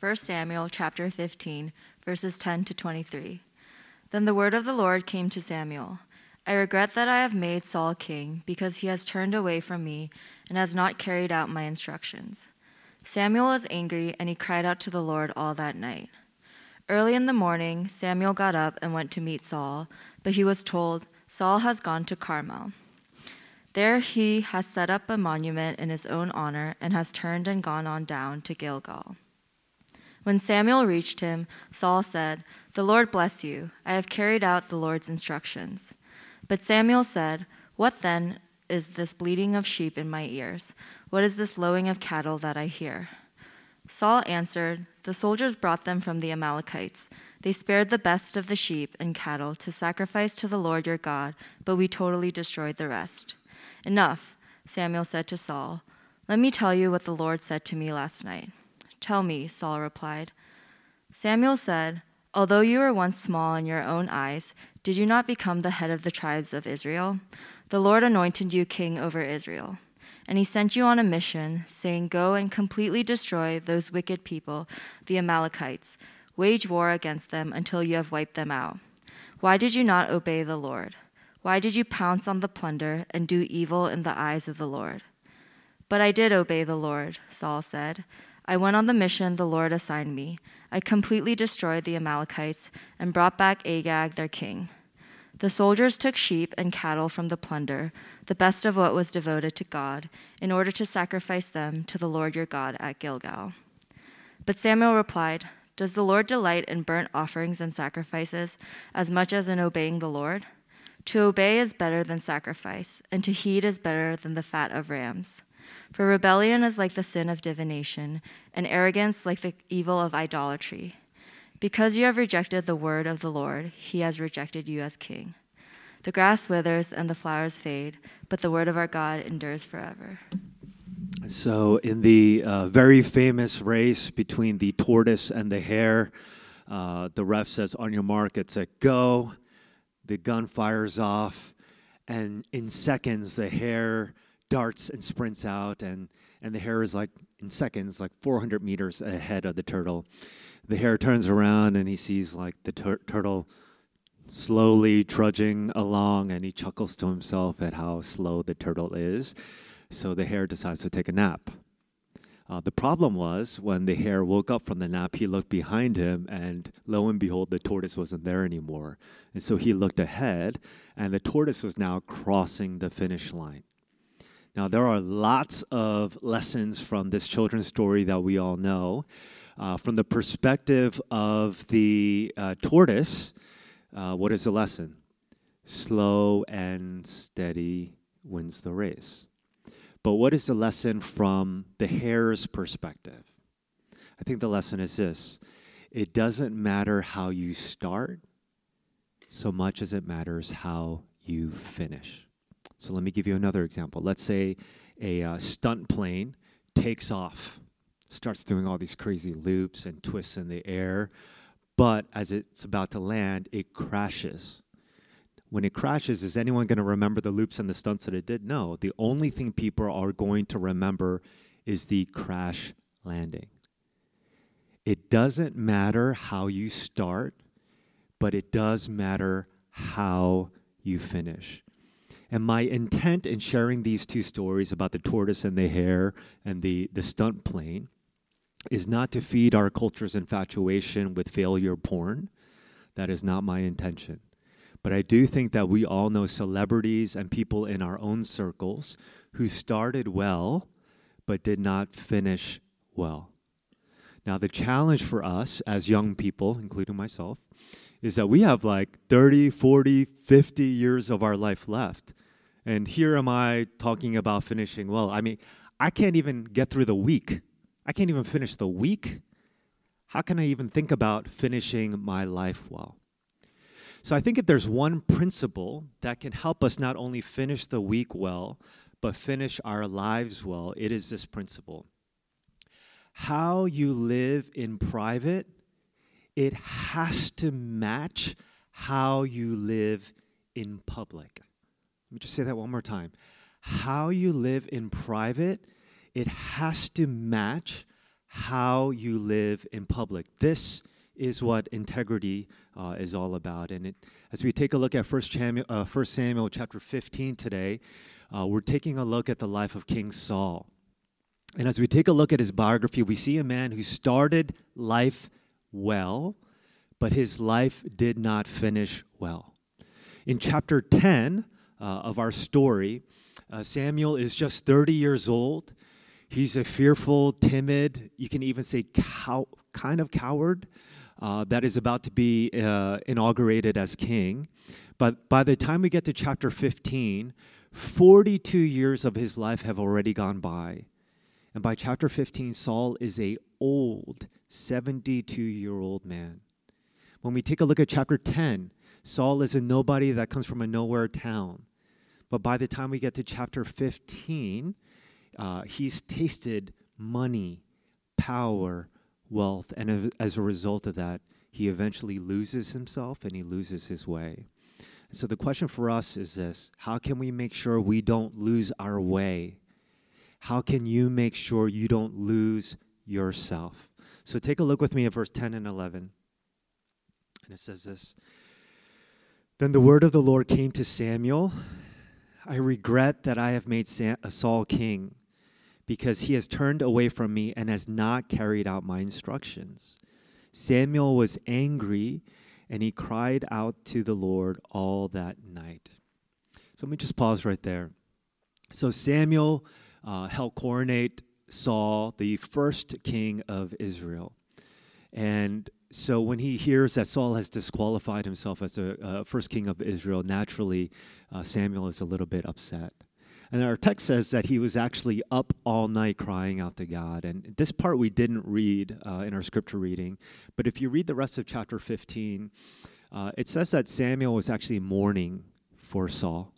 1 Samuel chapter 15, verses 10 to 23. Then the word of the Lord came to Samuel I regret that I have made Saul king, because he has turned away from me and has not carried out my instructions. Samuel was angry, and he cried out to the Lord all that night. Early in the morning, Samuel got up and went to meet Saul, but he was told, Saul has gone to Carmel. There he has set up a monument in his own honor and has turned and gone on down to Gilgal. When Samuel reached him, Saul said, The Lord bless you. I have carried out the Lord's instructions. But Samuel said, What then is this bleating of sheep in my ears? What is this lowing of cattle that I hear? Saul answered, The soldiers brought them from the Amalekites. They spared the best of the sheep and cattle to sacrifice to the Lord your God, but we totally destroyed the rest. Enough, Samuel said to Saul. Let me tell you what the Lord said to me last night. Tell me, Saul replied. Samuel said, Although you were once small in your own eyes, did you not become the head of the tribes of Israel? The Lord anointed you king over Israel. And he sent you on a mission, saying, Go and completely destroy those wicked people, the Amalekites. Wage war against them until you have wiped them out. Why did you not obey the Lord? Why did you pounce on the plunder and do evil in the eyes of the Lord? But I did obey the Lord, Saul said. I went on the mission the Lord assigned me. I completely destroyed the Amalekites and brought back Agag, their king. The soldiers took sheep and cattle from the plunder, the best of what was devoted to God, in order to sacrifice them to the Lord your God at Gilgal. But Samuel replied, Does the Lord delight in burnt offerings and sacrifices as much as in obeying the Lord? To obey is better than sacrifice, and to heed is better than the fat of rams. For rebellion is like the sin of divination, and arrogance like the evil of idolatry. Because you have rejected the word of the Lord, he has rejected you as king. The grass withers and the flowers fade, but the word of our God endures forever. So, in the uh, very famous race between the tortoise and the hare, uh, the ref says, On your mark, it's a go. The gun fires off, and in seconds, the hare darts and sprints out, and, and the hare is like, in seconds, like 400 meters ahead of the turtle. The hare turns around and he sees like the tur- turtle slowly trudging along, and he chuckles to himself at how slow the turtle is. So the hare decides to take a nap. Uh, the problem was when the hare woke up from the nap, he looked behind him, and lo and behold, the tortoise wasn't there anymore. And so he looked ahead, and the tortoise was now crossing the finish line. Now, there are lots of lessons from this children's story that we all know. Uh, from the perspective of the uh, tortoise, uh, what is the lesson? Slow and steady wins the race. But what is the lesson from the hare's perspective? I think the lesson is this it doesn't matter how you start so much as it matters how you finish. So let me give you another example. Let's say a uh, stunt plane takes off, starts doing all these crazy loops and twists in the air, but as it's about to land, it crashes. When it crashes, is anyone going to remember the loops and the stunts that it did? No. The only thing people are going to remember is the crash landing. It doesn't matter how you start, but it does matter how you finish. And my intent in sharing these two stories about the tortoise and the hare and the, the stunt plane is not to feed our culture's infatuation with failure porn. That is not my intention. But I do think that we all know celebrities and people in our own circles who started well but did not finish well. Now, the challenge for us as young people, including myself, is that we have like 30, 40, 50 years of our life left. And here am I talking about finishing well. I mean, I can't even get through the week. I can't even finish the week. How can I even think about finishing my life well? So I think if there's one principle that can help us not only finish the week well, but finish our lives well, it is this principle. How you live in private it has to match how you live in public. Let me just say that one more time. How you live in private, it has to match how you live in public. This is what integrity uh, is all about. And it, as we take a look at 1 Samuel, uh, 1 Samuel chapter 15 today, uh, we're taking a look at the life of King Saul. And as we take a look at his biography, we see a man who started life well, but his life did not finish well. In chapter 10 uh, of our story, uh, Samuel is just 30 years old. He's a fearful, timid, you can even say cow- kind of coward uh, that is about to be uh, inaugurated as king. But by the time we get to chapter 15, 42 years of his life have already gone by. And by chapter 15, Saul is a old 72 year old man. When we take a look at chapter 10, Saul is a nobody that comes from a nowhere town. But by the time we get to chapter 15, uh, he's tasted money, power, wealth, and as a result of that, he eventually loses himself and he loses his way. So the question for us is this How can we make sure we don't lose our way? How can you make sure you don't lose yourself? So take a look with me at verse 10 and 11. And it says this Then the word of the Lord came to Samuel I regret that I have made Saul king because he has turned away from me and has not carried out my instructions. Samuel was angry and he cried out to the Lord all that night. So let me just pause right there. So Samuel uh, helped coronate Saul, the first king of Israel. And so when he hears that Saul has disqualified himself as the uh, first king of Israel, naturally uh, Samuel is a little bit upset. And our text says that he was actually up all night crying out to God. And this part we didn't read uh, in our scripture reading. But if you read the rest of chapter 15, uh, it says that Samuel was actually mourning for Saul.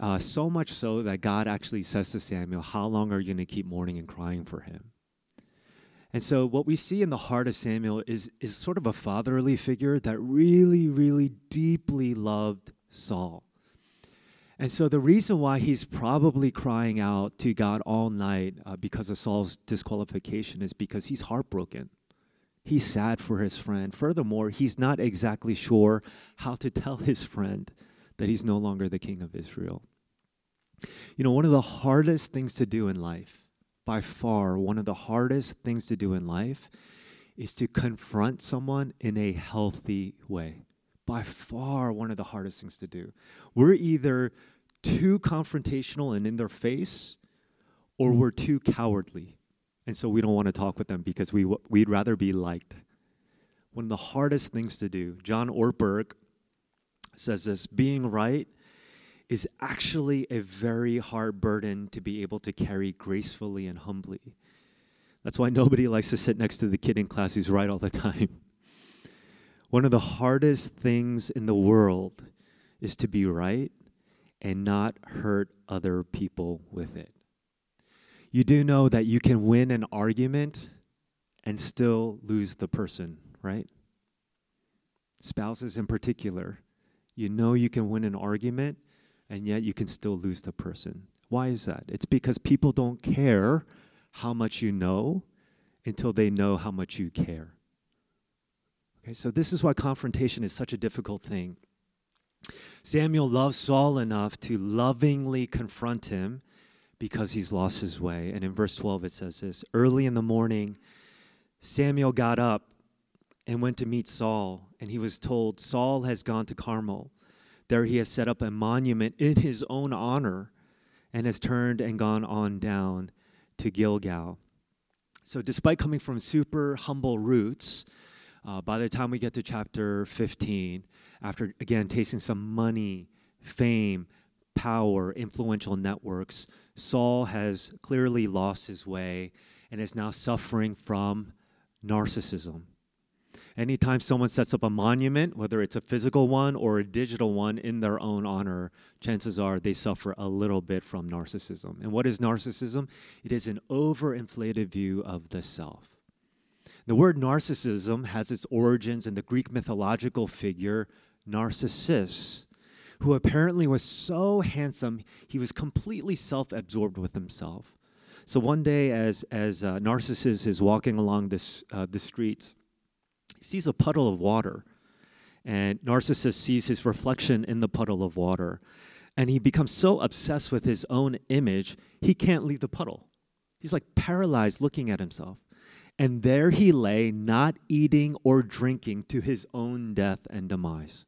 Uh, so much so that God actually says to Samuel, How long are you going to keep mourning and crying for him? And so, what we see in the heart of Samuel is, is sort of a fatherly figure that really, really deeply loved Saul. And so, the reason why he's probably crying out to God all night uh, because of Saul's disqualification is because he's heartbroken. He's sad for his friend. Furthermore, he's not exactly sure how to tell his friend that he's no longer the king of Israel. You know, one of the hardest things to do in life by far one of the hardest things to do in life is to confront someone in a healthy way. By far, one of the hardest things to do. We're either too confrontational and in their face, or mm. we're too cowardly. And so we don't want to talk with them because we, we'd rather be liked. One of the hardest things to do, John Ortberg says this being right is actually a very hard burden to be able to carry gracefully and humbly. That's why nobody likes to sit next to the kid in class who's right all the time. One of the hardest things in the world is to be right and not hurt other people with it. You do know that you can win an argument and still lose the person, right? Spouses in particular. You know you can win an argument and yet you can still lose the person. Why is that? It's because people don't care how much you know until they know how much you care. Okay, so this is why confrontation is such a difficult thing. Samuel loves Saul enough to lovingly confront him because he's lost his way. And in verse 12 it says this Early in the morning, Samuel got up and went to meet Saul, and he was told, Saul has gone to Carmel. There he has set up a monument in his own honor and has turned and gone on down to Gilgal. So, despite coming from super humble roots, uh, by the time we get to chapter 15, after again tasting some money, fame, power, influential networks, Saul has clearly lost his way and is now suffering from narcissism. Anytime someone sets up a monument, whether it's a physical one or a digital one in their own honor, chances are they suffer a little bit from narcissism. And what is narcissism? It is an overinflated view of the self. The word narcissism has its origins in the Greek mythological figure Narcissus, who apparently was so handsome he was completely self absorbed with himself. So one day, as as uh, Narcissus is walking along this uh, the streets, sees a puddle of water, and Narcissus sees his reflection in the puddle of water, and he becomes so obsessed with his own image he can't leave the puddle. He's like paralyzed, looking at himself, and there he lay, not eating or drinking, to his own death and demise.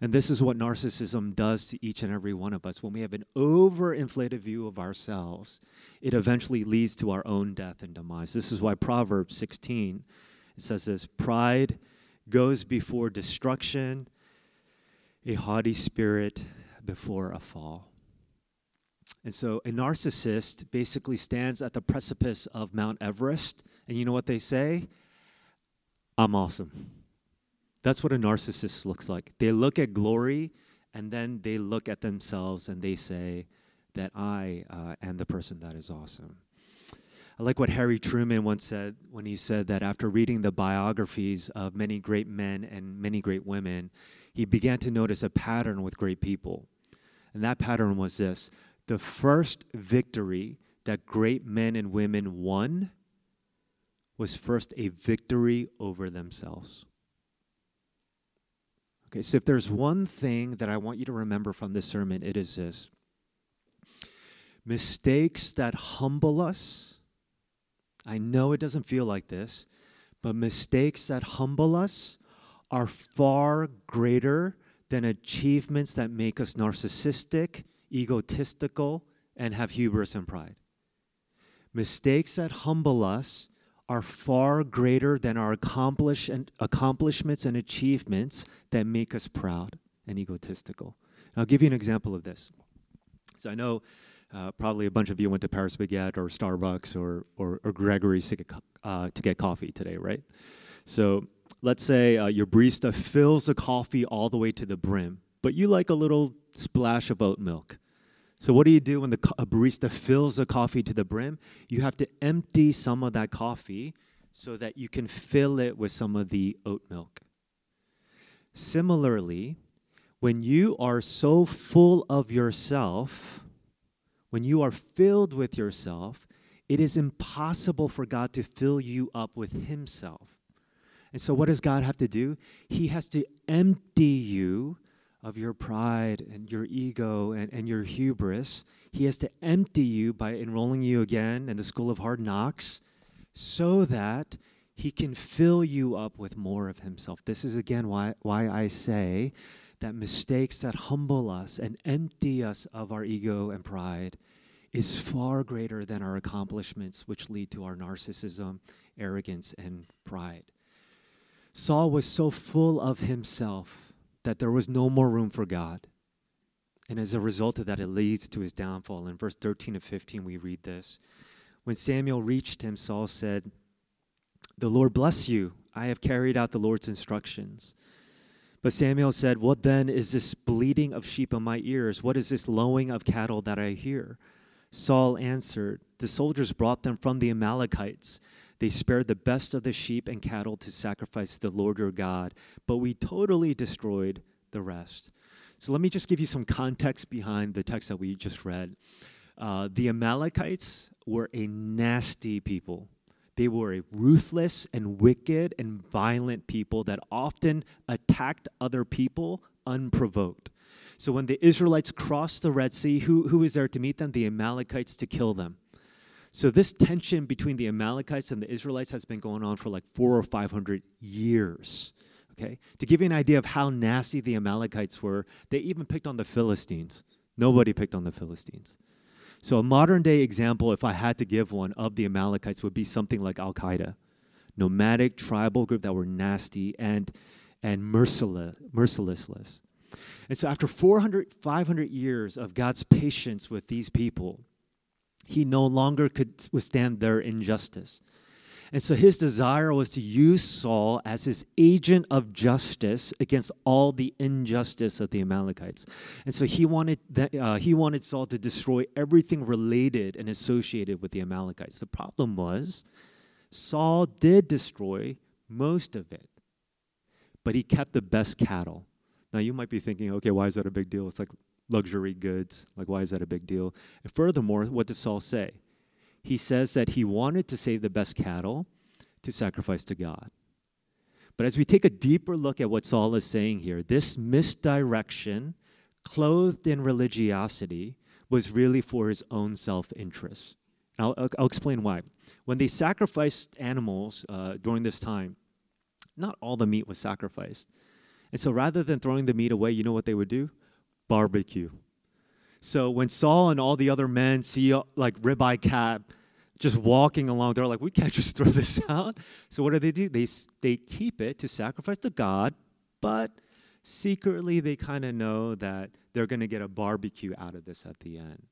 And this is what narcissism does to each and every one of us. When we have an overinflated view of ourselves, it eventually leads to our own death and demise. This is why Proverbs 16 it says this pride goes before destruction, a haughty spirit before a fall. And so a narcissist basically stands at the precipice of Mount Everest, and you know what they say? I'm awesome. That's what a narcissist looks like. They look at glory and then they look at themselves and they say that I uh, am the person that is awesome. I like what Harry Truman once said when he said that after reading the biographies of many great men and many great women, he began to notice a pattern with great people. And that pattern was this the first victory that great men and women won was first a victory over themselves. Okay, so if there's one thing that I want you to remember from this sermon, it is this mistakes that humble us. I know it doesn't feel like this, but mistakes that humble us are far greater than achievements that make us narcissistic, egotistical, and have hubris and pride. Mistakes that humble us are far greater than our accomplish and accomplishments and achievements that make us proud and egotistical. I'll give you an example of this. So I know uh, probably a bunch of you went to Paris Baguette or Starbucks or, or, or Gregory's to get, uh, to get coffee today, right? So let's say uh, your barista fills the coffee all the way to the brim, but you like a little splash of oat milk. So, what do you do when the barista fills the coffee to the brim? You have to empty some of that coffee so that you can fill it with some of the oat milk. Similarly, when you are so full of yourself, when you are filled with yourself, it is impossible for God to fill you up with Himself. And so, what does God have to do? He has to empty you of your pride and your ego and, and your hubris. He has to empty you by enrolling you again in the school of hard knocks so that he can fill you up with more of himself. This is again why, why I say that mistakes that humble us and empty us of our ego and pride is far greater than our accomplishments, which lead to our narcissism, arrogance, and pride. Saul was so full of himself that there was no more room for God. And as a result of that, it leads to his downfall. In verse 13 and 15, we read this. When Samuel reached him, Saul said, The Lord bless you. I have carried out the Lord's instructions. But Samuel said, What then is this bleating of sheep in my ears? What is this lowing of cattle that I hear? Saul answered, The soldiers brought them from the Amalekites. They spared the best of the sheep and cattle to sacrifice to the Lord your God, but we totally destroyed the rest. So let me just give you some context behind the text that we just read. Uh, the Amalekites were a nasty people. They were a ruthless and wicked and violent people that often attacked other people unprovoked. So when the Israelites crossed the Red Sea, who, who was there to meet them? The Amalekites to kill them. So this tension between the Amalekites and the Israelites has been going on for like four or five hundred years. Okay, to give you an idea of how nasty the Amalekites were, they even picked on the Philistines. Nobody picked on the Philistines. So a modern day example, if I had to give one of the Amalekites, would be something like Al Qaeda, nomadic tribal group that were nasty and and merciless, merciless. And so after 400, 500 years of God's patience with these people, he no longer could withstand their injustice. And so his desire was to use Saul as his agent of justice against all the injustice of the Amalekites. And so he wanted, that, uh, he wanted Saul to destroy everything related and associated with the Amalekites. The problem was, Saul did destroy most of it, but he kept the best cattle. Now you might be thinking, okay, why is that a big deal? It's like luxury goods. Like, why is that a big deal? And furthermore, what does Saul say? He says that he wanted to save the best cattle to sacrifice to God. But as we take a deeper look at what Saul is saying here, this misdirection, clothed in religiosity, was really for his own self interest. I'll, I'll, explain why. When they sacrificed animals uh, during this time, not all the meat was sacrificed. And so rather than throwing the meat away, you know what they would do? Barbecue. So when Saul and all the other men see uh, like ribeye cat just walking along, they're like, we can't just throw this out. So what do they do? They, they keep it to sacrifice to God, but secretly they kind of know that they're going to get a barbecue out of this at the end.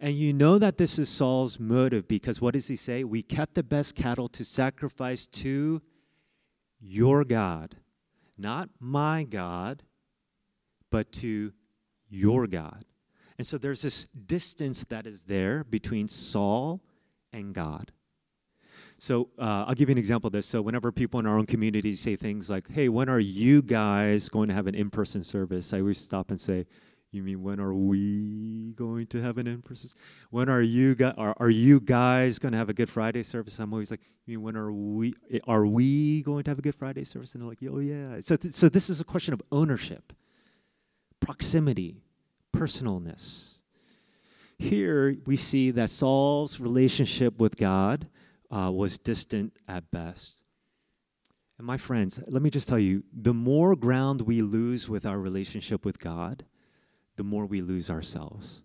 And you know that this is Saul's motive because what does he say? We kept the best cattle to sacrifice to your God, not my God, but to your God. And so there's this distance that is there between Saul and God. So uh, I'll give you an example of this. So whenever people in our own community say things like, "Hey, when are you guys going to have an in-person service?" I always stop and say, "You mean when are we going to have an in-person? When are you guys are, are you guys going to have a Good Friday service?" I'm always like, "You mean when are we are we going to have a Good Friday service?" And they're like, "Oh yeah." So th- so this is a question of ownership, proximity, personalness. Here we see that Saul's relationship with God uh, was distant at best. And my friends, let me just tell you the more ground we lose with our relationship with God, the more we lose ourselves.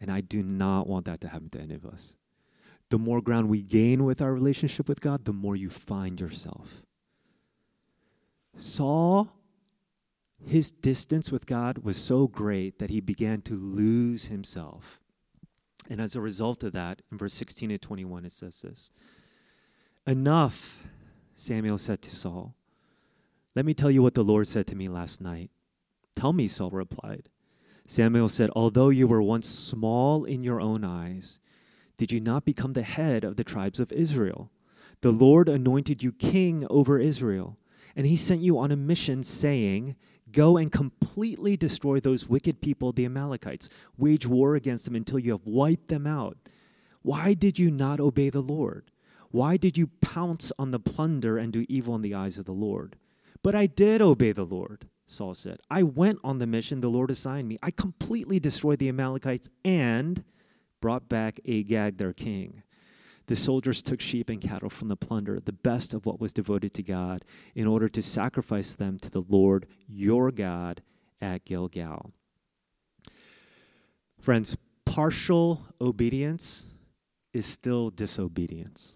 And I do not want that to happen to any of us. The more ground we gain with our relationship with God, the more you find yourself. Saul, his distance with God was so great that he began to lose himself. And as a result of that, in verse 16 to 21, it says this Enough, Samuel said to Saul. Let me tell you what the Lord said to me last night. Tell me, Saul replied. Samuel said, Although you were once small in your own eyes, did you not become the head of the tribes of Israel? The Lord anointed you king over Israel, and he sent you on a mission, saying, Go and completely destroy those wicked people, the Amalekites. Wage war against them until you have wiped them out. Why did you not obey the Lord? Why did you pounce on the plunder and do evil in the eyes of the Lord? But I did obey the Lord, Saul said. I went on the mission the Lord assigned me. I completely destroyed the Amalekites and brought back Agag, their king. The soldiers took sheep and cattle from the plunder, the best of what was devoted to God, in order to sacrifice them to the Lord your God at Gilgal. Friends, partial obedience is still disobedience.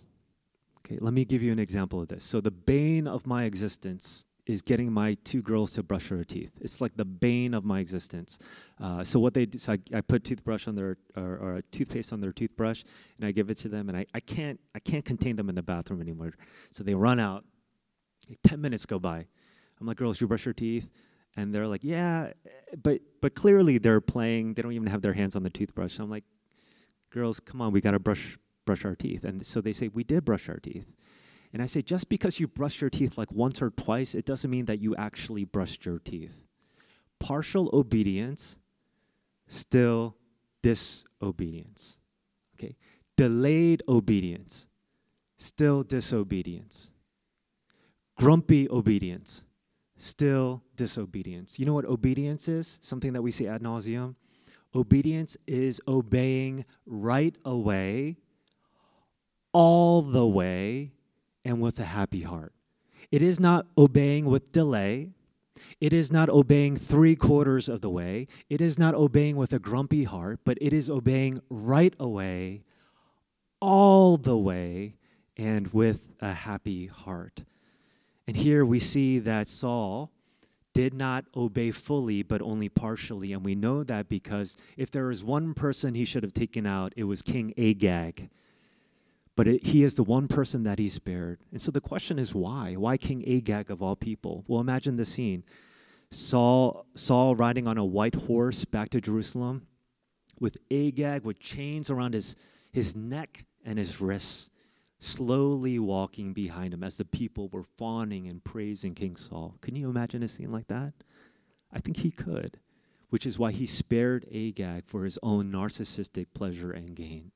Okay, let me give you an example of this. So, the bane of my existence is getting my two girls to brush their teeth. It's like the bane of my existence. Uh, so what they do, so I, I put toothbrush on their or, or, a toothpaste on their toothbrush, and I give it to them, and I, I can't I can't contain them in the bathroom anymore. So they run out. Ten minutes go by. I'm like, girls, you brush your teeth, and they're like, yeah, but but clearly they're playing. They don't even have their hands on the toothbrush. So I'm like, girls, come on, we gotta brush brush our teeth. And so they say we did brush our teeth. And I say, just because you brush your teeth like once or twice, it doesn't mean that you actually brushed your teeth. Partial obedience, still disobedience. Okay? Delayed obedience, still disobedience. Grumpy obedience, still disobedience. You know what obedience is? Something that we say ad nauseum. Obedience is obeying right away, all the way, and with a happy heart. It is not obeying with delay. It is not obeying three quarters of the way. It is not obeying with a grumpy heart, but it is obeying right away, all the way, and with a happy heart. And here we see that Saul did not obey fully, but only partially. And we know that because if there is one person he should have taken out, it was King Agag but it, he is the one person that he spared. And so the question is why? Why King Agag of all people? Well, imagine the scene. Saul, Saul riding on a white horse back to Jerusalem with Agag with chains around his, his neck and his wrists, slowly walking behind him as the people were fawning and praising King Saul. Can you imagine a scene like that? I think he could, which is why he spared Agag for his own narcissistic pleasure and gain.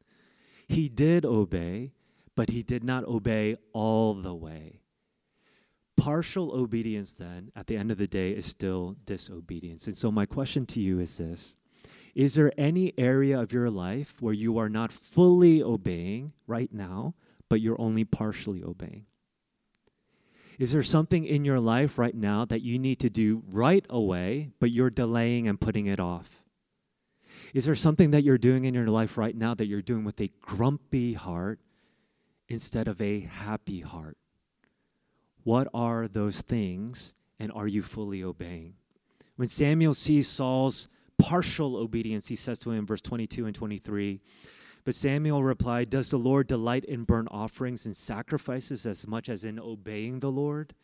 He did obey, but he did not obey all the way. Partial obedience, then, at the end of the day, is still disobedience. And so, my question to you is this Is there any area of your life where you are not fully obeying right now, but you're only partially obeying? Is there something in your life right now that you need to do right away, but you're delaying and putting it off? Is there something that you're doing in your life right now that you're doing with a grumpy heart instead of a happy heart? What are those things, and are you fully obeying? When Samuel sees Saul's partial obedience, he says to him in verse 22 and 23, but Samuel replied, Does the Lord delight in burnt offerings and sacrifices as much as in obeying the Lord?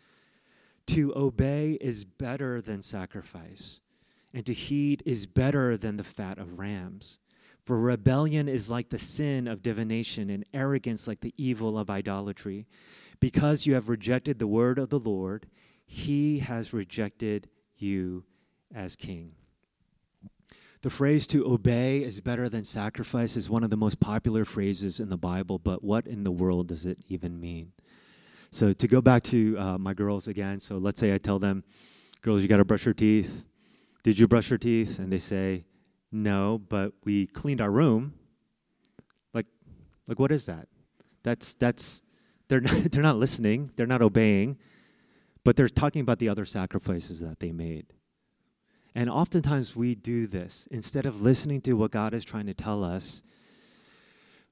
To obey is better than sacrifice, and to heed is better than the fat of rams. For rebellion is like the sin of divination, and arrogance like the evil of idolatry. Because you have rejected the word of the Lord, he has rejected you as king. The phrase to obey is better than sacrifice is one of the most popular phrases in the Bible, but what in the world does it even mean? So, to go back to uh, my girls again, so let's say I tell them, girls, you got to brush your teeth. Did you brush your teeth? And they say, no, but we cleaned our room. Like, like what is that? That's, that's, they're not, they're not listening, they're not obeying, but they're talking about the other sacrifices that they made. And oftentimes we do this. Instead of listening to what God is trying to tell us,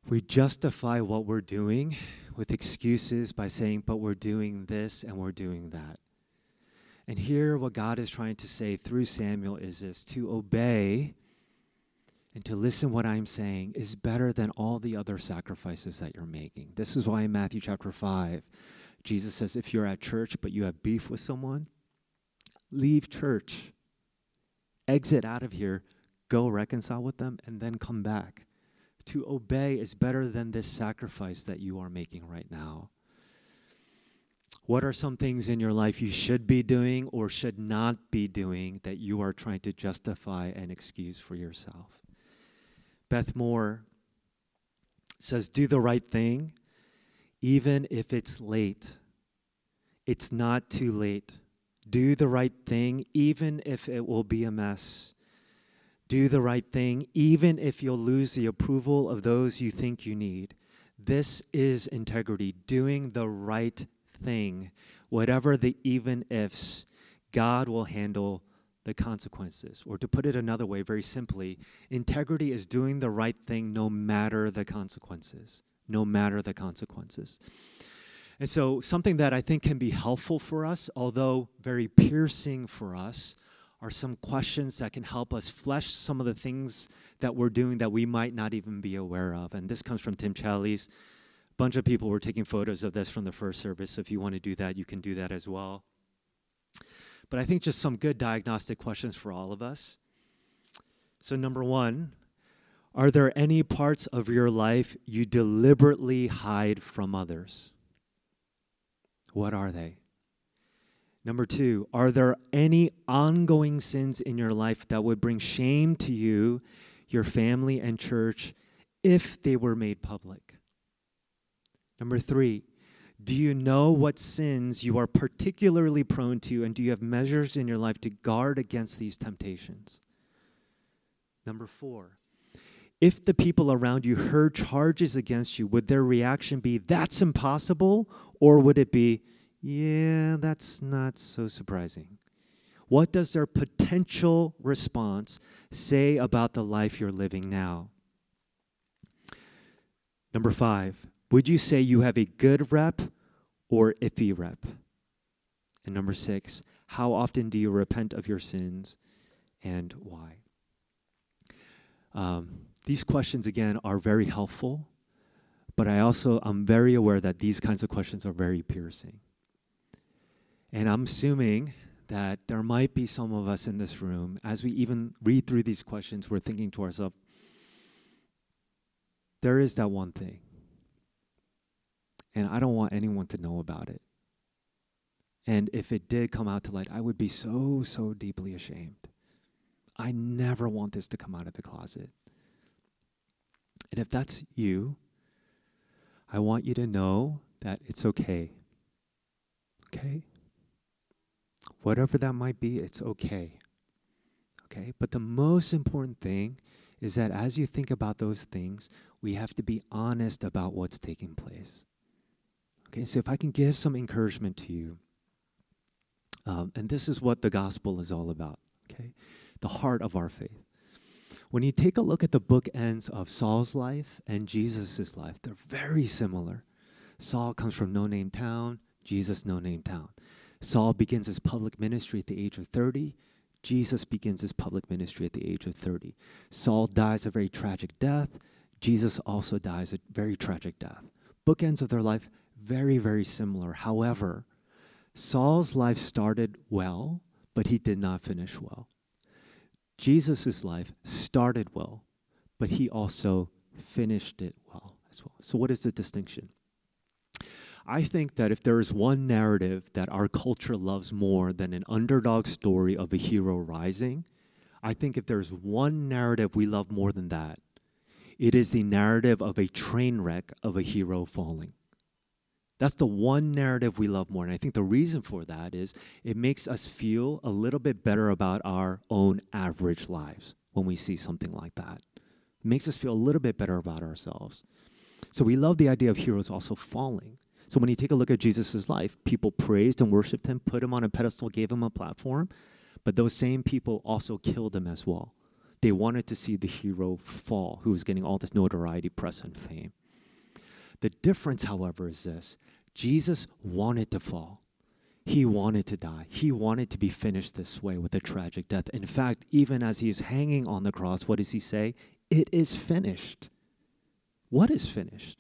we justify what we're doing with excuses by saying, but we're doing this and we're doing that. And here, what God is trying to say through Samuel is this to obey and to listen what I'm saying is better than all the other sacrifices that you're making. This is why in Matthew chapter 5, Jesus says, if you're at church but you have beef with someone, leave church exit out of here, go reconcile with them, and then come back. To obey is better than this sacrifice that you are making right now. What are some things in your life you should be doing or should not be doing that you are trying to justify and excuse for yourself? Beth Moore says, Do the right thing, even if it's late. It's not too late. Do the right thing, even if it will be a mess. Do the right thing, even if you'll lose the approval of those you think you need. This is integrity, doing the right thing. Whatever the even ifs, God will handle the consequences. Or to put it another way, very simply, integrity is doing the right thing no matter the consequences. No matter the consequences. And so, something that I think can be helpful for us, although very piercing for us, are some questions that can help us flesh some of the things that we're doing that we might not even be aware of. And this comes from Tim Challies. Bunch of people were taking photos of this from the first service. So if you want to do that, you can do that as well. But I think just some good diagnostic questions for all of us. So, number one, are there any parts of your life you deliberately hide from others? What are they? Number two, are there any ongoing sins in your life that would bring shame to you, your family, and church if they were made public? Number three, do you know what sins you are particularly prone to, and do you have measures in your life to guard against these temptations? Number four, if the people around you heard charges against you, would their reaction be, that's impossible? Or would it be, yeah, that's not so surprising? What does their potential response say about the life you're living now? Number five, would you say you have a good rep or iffy rep? And number six, how often do you repent of your sins and why? Um, these questions, again, are very helpful, but I also am very aware that these kinds of questions are very piercing. And I'm assuming that there might be some of us in this room, as we even read through these questions, we're thinking to ourselves, there is that one thing. And I don't want anyone to know about it. And if it did come out to light, I would be so, so deeply ashamed. I never want this to come out of the closet. And if that's you, I want you to know that it's okay. Okay? Whatever that might be, it's okay. Okay? But the most important thing is that as you think about those things, we have to be honest about what's taking place. Okay, so if I can give some encouragement to you, um, and this is what the gospel is all about, okay? The heart of our faith. When you take a look at the bookends of Saul's life and Jesus' life, they're very similar. Saul comes from no name town, Jesus, no name town. Saul begins his public ministry at the age of 30. Jesus begins his public ministry at the age of 30. Saul dies a very tragic death. Jesus also dies a very tragic death. Bookends of their life, very, very similar. However, Saul's life started well, but he did not finish well. Jesus' life started well, but he also finished it well as well. So, what is the distinction? I think that if there is one narrative that our culture loves more than an underdog story of a hero rising, I think if there's one narrative we love more than that, it is the narrative of a train wreck of a hero falling. That's the one narrative we love more. And I think the reason for that is it makes us feel a little bit better about our own average lives when we see something like that. It makes us feel a little bit better about ourselves. So we love the idea of heroes also falling. So when you take a look at Jesus' life, people praised and worshiped him, put him on a pedestal, gave him a platform, but those same people also killed him as well. They wanted to see the hero fall, who was getting all this notoriety, press, and fame. The difference, however, is this Jesus wanted to fall. He wanted to die. He wanted to be finished this way with a tragic death. In fact, even as he is hanging on the cross, what does he say? It is finished. What is finished?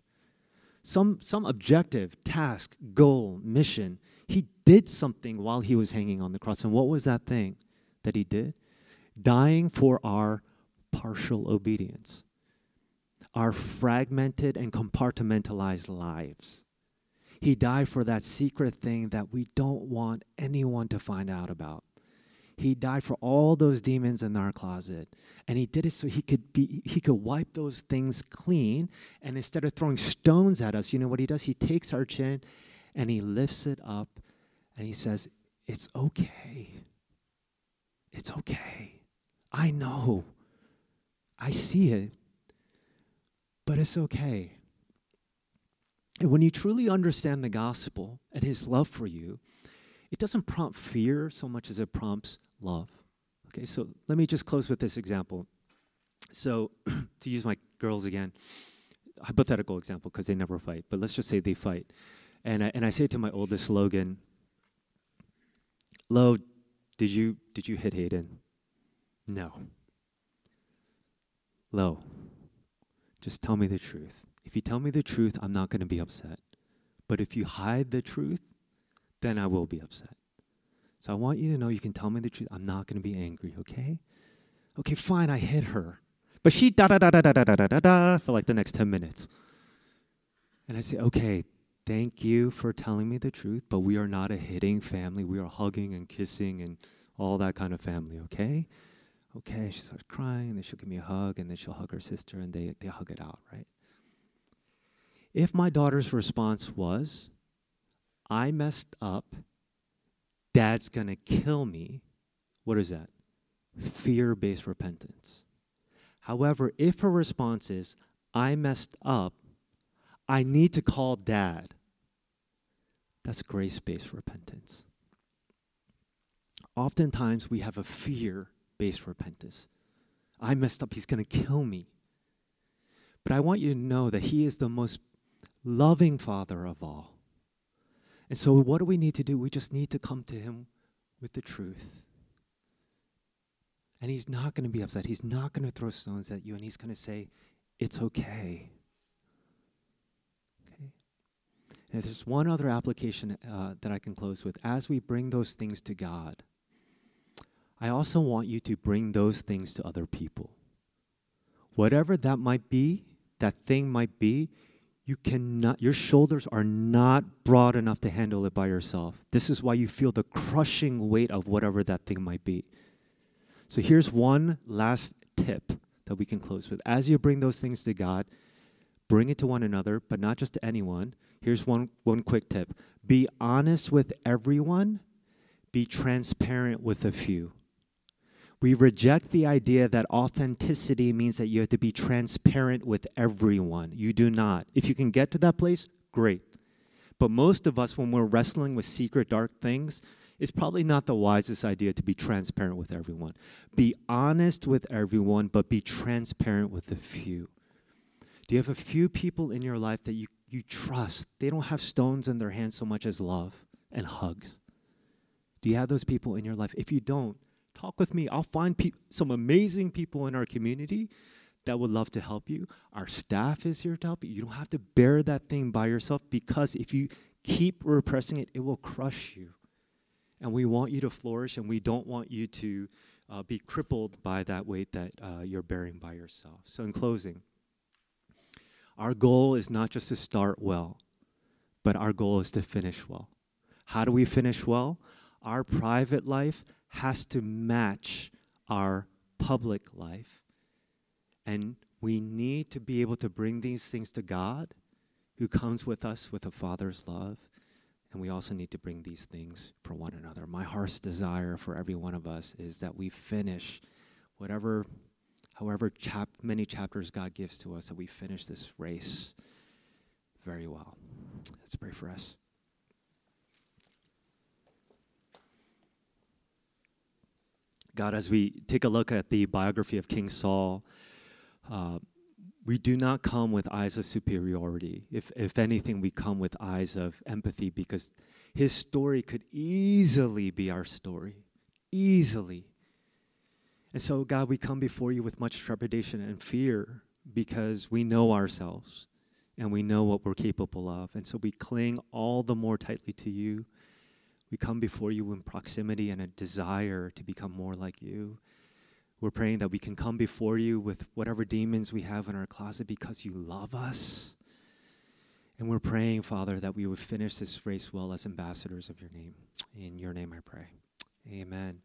Some, some objective, task, goal, mission. He did something while he was hanging on the cross. And what was that thing that he did? Dying for our partial obedience our fragmented and compartmentalized lives. He died for that secret thing that we don't want anyone to find out about. He died for all those demons in our closet. And he did it so he could be he could wipe those things clean. And instead of throwing stones at us, you know what he does? He takes our chin and he lifts it up and he says, It's okay. It's okay. I know. I see it but it's okay. And when you truly understand the gospel and his love for you, it doesn't prompt fear so much as it prompts love. Okay, so let me just close with this example. So, to use my girls again, hypothetical example because they never fight, but let's just say they fight. And I, and I say to my oldest Logan, Lo, did you did you hit Hayden? No. Lo, just tell me the truth. If you tell me the truth, I'm not going to be upset. But if you hide the truth, then I will be upset. So I want you to know you can tell me the truth. I'm not going to be angry, okay? Okay, fine, I hit her. But she da da da da da da da da da for like the next 10 minutes. And I say, okay, thank you for telling me the truth, but we are not a hitting family. We are hugging and kissing and all that kind of family, okay? Okay. She starts crying, and then she'll give me a hug, and then she'll hug her sister, and they, they hug it out, right? If my daughter's response was, I messed up, dad's gonna kill me, what is that? Fear based repentance. However, if her response is, I messed up, I need to call dad, that's grace based repentance. Oftentimes, we have a fear based repentance. I messed up. He's going to kill me. But I want you to know that He is the most loving Father of all. And so, what do we need to do? We just need to come to Him with the truth. And He's not going to be upset. He's not going to throw stones at you. And He's going to say, It's okay. Okay? And there's one other application uh, that I can close with. As we bring those things to God, I also want you to bring those things to other people. Whatever that might be, that thing might be, you cannot your shoulders are not broad enough to handle it by yourself. This is why you feel the crushing weight of whatever that thing might be. So here's one last tip that we can close with. As you bring those things to God, bring it to one another, but not just to anyone. Here's one, one quick tip be honest with everyone, be transparent with a few. We reject the idea that authenticity means that you have to be transparent with everyone. You do not. If you can get to that place, great. But most of us, when we're wrestling with secret, dark things, it's probably not the wisest idea to be transparent with everyone. Be honest with everyone, but be transparent with a few. Do you have a few people in your life that you, you trust? They don't have stones in their hands so much as love and hugs. Do you have those people in your life? If you don't, talk with me. I'll find pe- some amazing people in our community that would love to help you. Our staff is here to help you. You don't have to bear that thing by yourself because if you keep repressing it, it will crush you. And we want you to flourish, and we don't want you to uh, be crippled by that weight that uh, you're bearing by yourself. So, in closing, our goal is not just to start well, but our goal is to finish well. How do we finish well? Our private life has to match our public life. And we need to be able to bring these things to God, who comes with us with a father's love. And we also need to bring these things for one another. My heart's desire for every one of us is that we finish whatever however chap- many chapters God gives to us, that we finish this race very well. Let's pray for us. God, as we take a look at the biography of King Saul, uh, we do not come with eyes of superiority. If, if anything, we come with eyes of empathy because his story could easily be our story. Easily. And so, God, we come before you with much trepidation and fear because we know ourselves and we know what we're capable of. And so we cling all the more tightly to you. We come before you in proximity and a desire to become more like you. We're praying that we can come before you with whatever demons we have in our closet because you love us. And we're praying, Father, that we would finish this race well as ambassadors of your name. In your name I pray. Amen.